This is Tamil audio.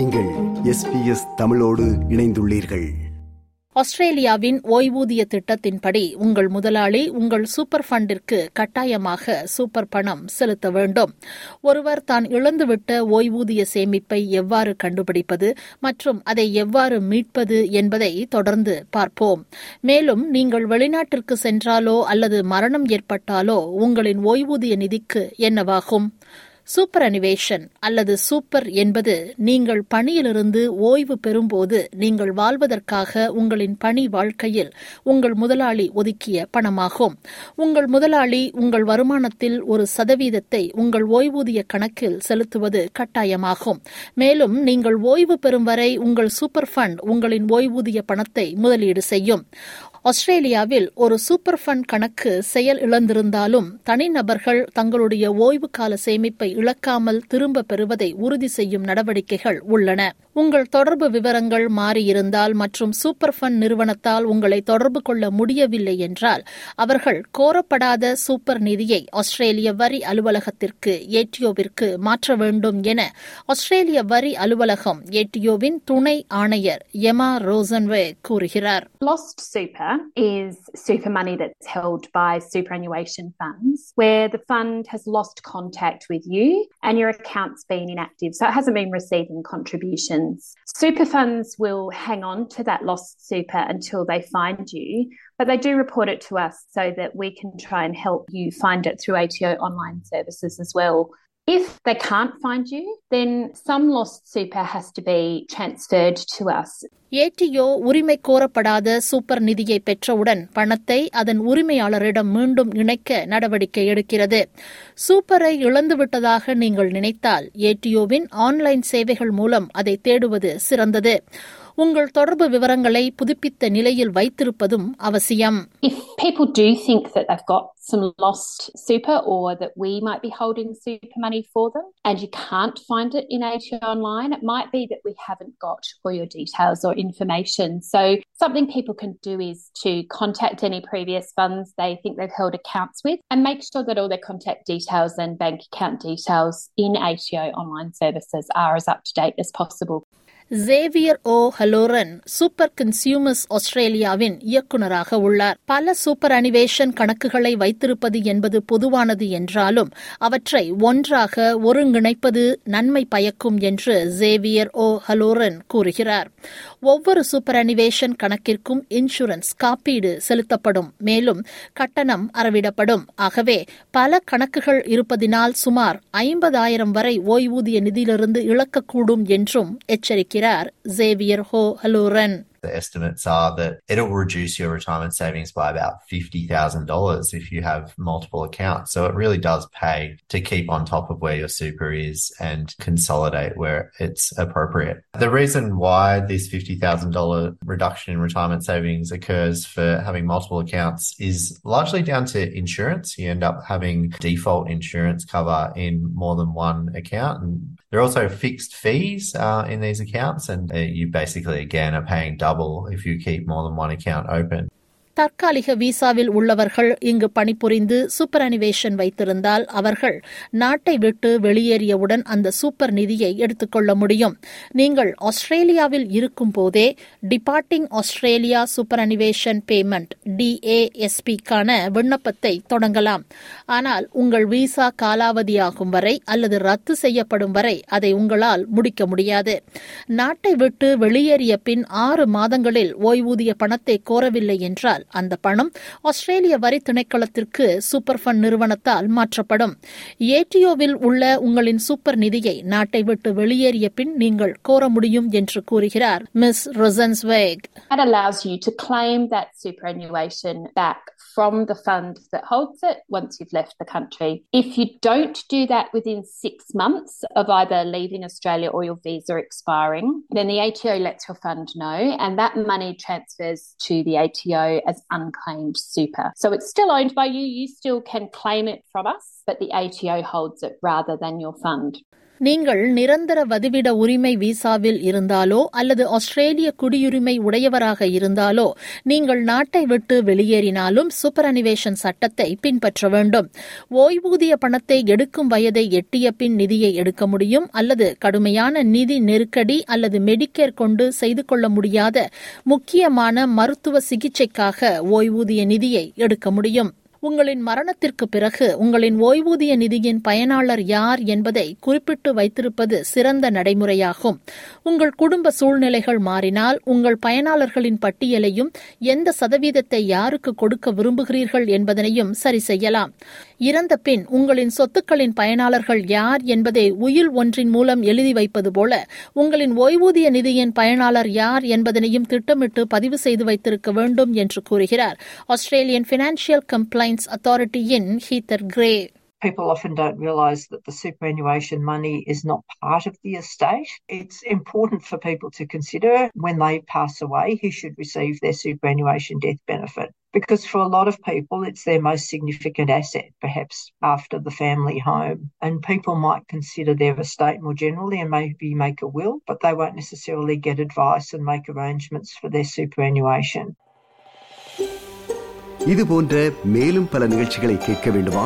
நீங்கள் எஸ்பிஎஸ் தமிழோடு இணைந்துள்ளீர்கள். ஆஸ்திரேலியாவின் ஓய்வூதிய திட்டத்தின்படி உங்கள் முதலாளி உங்கள் சூப்பர் ஃபண்டிற்கு கட்டாயமாக சூப்பர் பணம் செலுத்த வேண்டும். ஒருவர் தான் இழந்துவிட்ட ஓய்வூதிய சேமிப்பை எவ்வாறு கண்டுபிடிப்பது மற்றும் அதை எவ்வாறு மீட்பது என்பதை தொடர்ந்து பார்ப்போம். மேலும் நீங்கள் வெளிநாட்டிற்கு சென்றாலோ அல்லது மரணம் ஏற்பட்டாலோ உங்களின் ஓய்வூதிய நிதிக்கு என்னவாகும்? சூப்பர் அனிவேஷன் அல்லது சூப்பர் என்பது நீங்கள் பணியிலிருந்து ஓய்வு பெறும்போது நீங்கள் வாழ்வதற்காக உங்களின் பணி வாழ்க்கையில் உங்கள் முதலாளி ஒதுக்கிய பணமாகும். உங்கள் முதலாளி உங்கள் வருமானத்தில் ஒரு சதவீதத்தை உங்கள் ஓய்வூதிய கணக்கில் செலுத்துவது கட்டாயமாகும். மேலும் நீங்கள் ஓய்வு பெறும் வரை உங்கள் சூப்பர் ஃபண்ட் உங்களின் ஓய்வூதிய பணத்தை முதலீடு செய்யும். ஆஸ்திரேலியாவில் ஒரு சூப்பர் ஃபண்ட் கணக்கு செயல் இழந்திருந்தாலும் தனிநபர்கள் தங்களுடைய ஓய்வு கால சேமிப்பை இழக்காமல் திரும்ப பெறுவதை உறுதி செய்யும் நடவடிக்கைகள் உள்ளன. உங்கள் தொடர்பு விவரங்கள் மாறியிருந்தால் மற்றும் சூப்பர் ஃபண்ட் நிறுவனத்தால் உங்களை தொடர்பு கொள்ள முடியவில்லை என்றால் அவர்கள் கோரப்படாத சூப்பர் நிதியை ஆஸ்திரேலிய வரி அலுவலகத்திற்கு ஏடிஓவிற்கு மாற்ற வேண்டும் என ஆஸ்திரேலிய வரி அலுவலகம் ஏடிஓவின் துணை ஆணையர் எமா ரோசன்வே கூறுகிறார். Is super money that's held by superannuation funds where the fund has lost contact with you and your account's been inactive, so it hasn't been receiving contributions. Super funds will hang on to that lost super until they find you, but they do report it to us so that we can try and help you find it through ATO online services as well. If they can't find you, then some lost super has to be transferred to us. ATO உரிமை கோரப்படாத சூப்பர் நிதியை பெற்றவுடன் பணத்தை அதன் உரிமையாளரிடம் மீண்டும் இணைக்க நடவடிக்கை எடுக்கிறது சூப்பரை இழந்துவிட்டதாக நீங்கள் நினைத்தால் ஏடிஓவின் ஆன்லைன் சேவைகள் மூலம் அதை தேடுவது சிறந்தது உங்கள் தொடர்பு விவரங்களை புதுப்பித்த நிலையில் வைத்திருப்பதும் அவசியம் If people do think that they've got some lost super or that we might be holding super money for them and you can't find it in ATO online, it might be that we haven't got all your details or information. So something people can do is to contact any previous funds they think they've held accounts with and make sure that all their contact details and bank account details in ATO online services are as up to date as possible. Xavier O'Halloran super consumers ஆஸ்திரேலியாவின் இயக்குநராக உள்ளார். பல சூப்பர் அனிவேஷன் கணக்குகளை வைத்திருப்பது என்பது பொதுவானது என்றாலும் அவற்றை ஒன்றாக ஒருங்கிணைப்பது நன்மை பயக்கும் என்று ஜேவியர் ஓ ஹலோரன் கூறுகிறார். ஒவ்வொரு சூப்பர் அனிவேஷன் கணக்கிற்கும் இன்சூரன்ஸ் காப்பீடு செலுத்தப்படும். மேலும் கட்டணம் அறவிடப்படும். ஆகவே பல கணக்குகள் இருப்பதினால் சுமார் ஐம்பதாயிரம் வரை ஓய்வூதிய நிதியிலிருந்து இழக்கக்கூடும் என்றும் எச்சரிக்கிறார் ஜேவியர் ஹோ ஹலோரன் The estimates are that it'll reduce your retirement savings by about $50,000 if you have multiple accounts. So it really does pay to keep on top of where your super is and consolidate where it's appropriate. The reason why this $50,000 reduction in retirement savings occurs for having multiple accounts is largely down to insurance. You end up having default insurance cover in more than one account. And there are also fixed fees uh, in these accounts, and uh, you basically again are paying double if you keep more than one account open. தற்காலிக விசாவில் உள்ளவர்கள் இங்கு பணிபுரிந்து சூப்பர் அனிவேஷன் வைத்திருந்தால் அவர்கள் நாட்டை விட்டு வெளியேறியவுடன் அந்த சூப்பர் நிதியை எடுத்துக்கொள்ள முடியும். நீங்கள் ஆஸ்திரேலியாவில் இருக்கும் போதே departing Australia superannuation payment டிஏஎஸ்பிக்கான விண்ணப்பத்தை தொடங்கலாம். ஆனால் உங்கள் விசா காலாவதியாகும் வரை அல்லது ரத்து செய்யப்படும் வரை அதை உங்களால் முடிக்க முடியாது. நாட்டை விட்டு வெளியேறிய பின் ஆறு மாதங்களில் ஓய்வூதிய பணத்தை கோரவில்லை என்றால் அந்த பணம் ஆஸ்திரேலிய வரி திணைக்களத்திற்கு சூப்பர் ஃபண்ட் நிறுவனத்தால் மாற்றப்படும் ஏடிஓவில் உள்ள உங்களின் சூப்பர் நிதியை நாட்டை விட்டு வெளியேறிய பின் நீங்கள் கோர முடியும் என்று கூறுகிறார் Miss Rosenzweig That allows you to claim that superannuation back from the fund that holds it once you've left the country. If you don't do that within six months of either leaving Australia or your visa expiring, then the ATO lets your fund know and that money transfers to the ATO as unclaimed super. So it's still owned by you, you still can claim it from us, but the ATO holds it rather than your fund. நீங்கள் நிரந்தர வதிவிட உரிமை விசாவில் இருந்தாலோ அல்லது ஆஸ்திரேலிய குடியுரிமை உடையவராக இருந்தாலோ நீங்கள் நாட்டை விட்டு வெளியேறினாலும் சூப்பர் அனிவேஷன் சட்டத்தை பின்பற்ற வேண்டும். ஓய்வூதிய பணத்தை எடுக்கும் வயதை எட்டிய பின் நிதியை எடுக்க முடியும் அல்லது கடுமையான நிதி நெருக்கடி அல்லது மெடிக்கேர் கொண்டு செய்து கொள்ள முடியாத முக்கியமான மருத்துவ சிகிச்சைக்காக ஓய்வூதிய நிதியை எடுக்க முடியும். உங்களின் மரணத்திற்கு பிறகு உங்களின் ஓய்வூதிய நிதியின் பயனாளர் யார் என்பதை குறிப்பிட்டு வைத்திருப்பது சிறந்த நடைமுறையாகும். உங்கள் குடும்ப சூழ்நிலைகள் மாறினால் உங்கள் பயனாளர்களின் பட்டியலையும் எந்த சதவீதத்தை யாருக்கு கொடுக்க விரும்புகிறீர்கள் என்பதனையும் சரி செய்யலாம். இறந்த பின் உங்களின் சொத்துக்களின் பயனாளர்கள் யார் என்பதை உயில் ஒன்றின் மூலம் எழுதி வைப்பது போல உங்களின் ஓய்வூதிய நிதியின் பயனாளர் யார் என்பதனையும் திட்டமிட்டு பதிவு செய்து வைத்திருக்க வேண்டும் என்று கூறுகிறார். Australian financial complaints அத்தாரிட்டியின் Heather Gray. People often don't realise that the superannuation money is not part of the estate. It's important for people to consider when they pass away who should receive their superannuation death benefit. Because for a lot of people, it's their most significant asset, perhaps after the family home. And people might consider their estate more generally and maybe make a will, but they won't necessarily get advice and make arrangements for their superannuation. இது போன்ற மேலும் பல நிகழ்ச்சிகளை கேட்க வேண்டுமா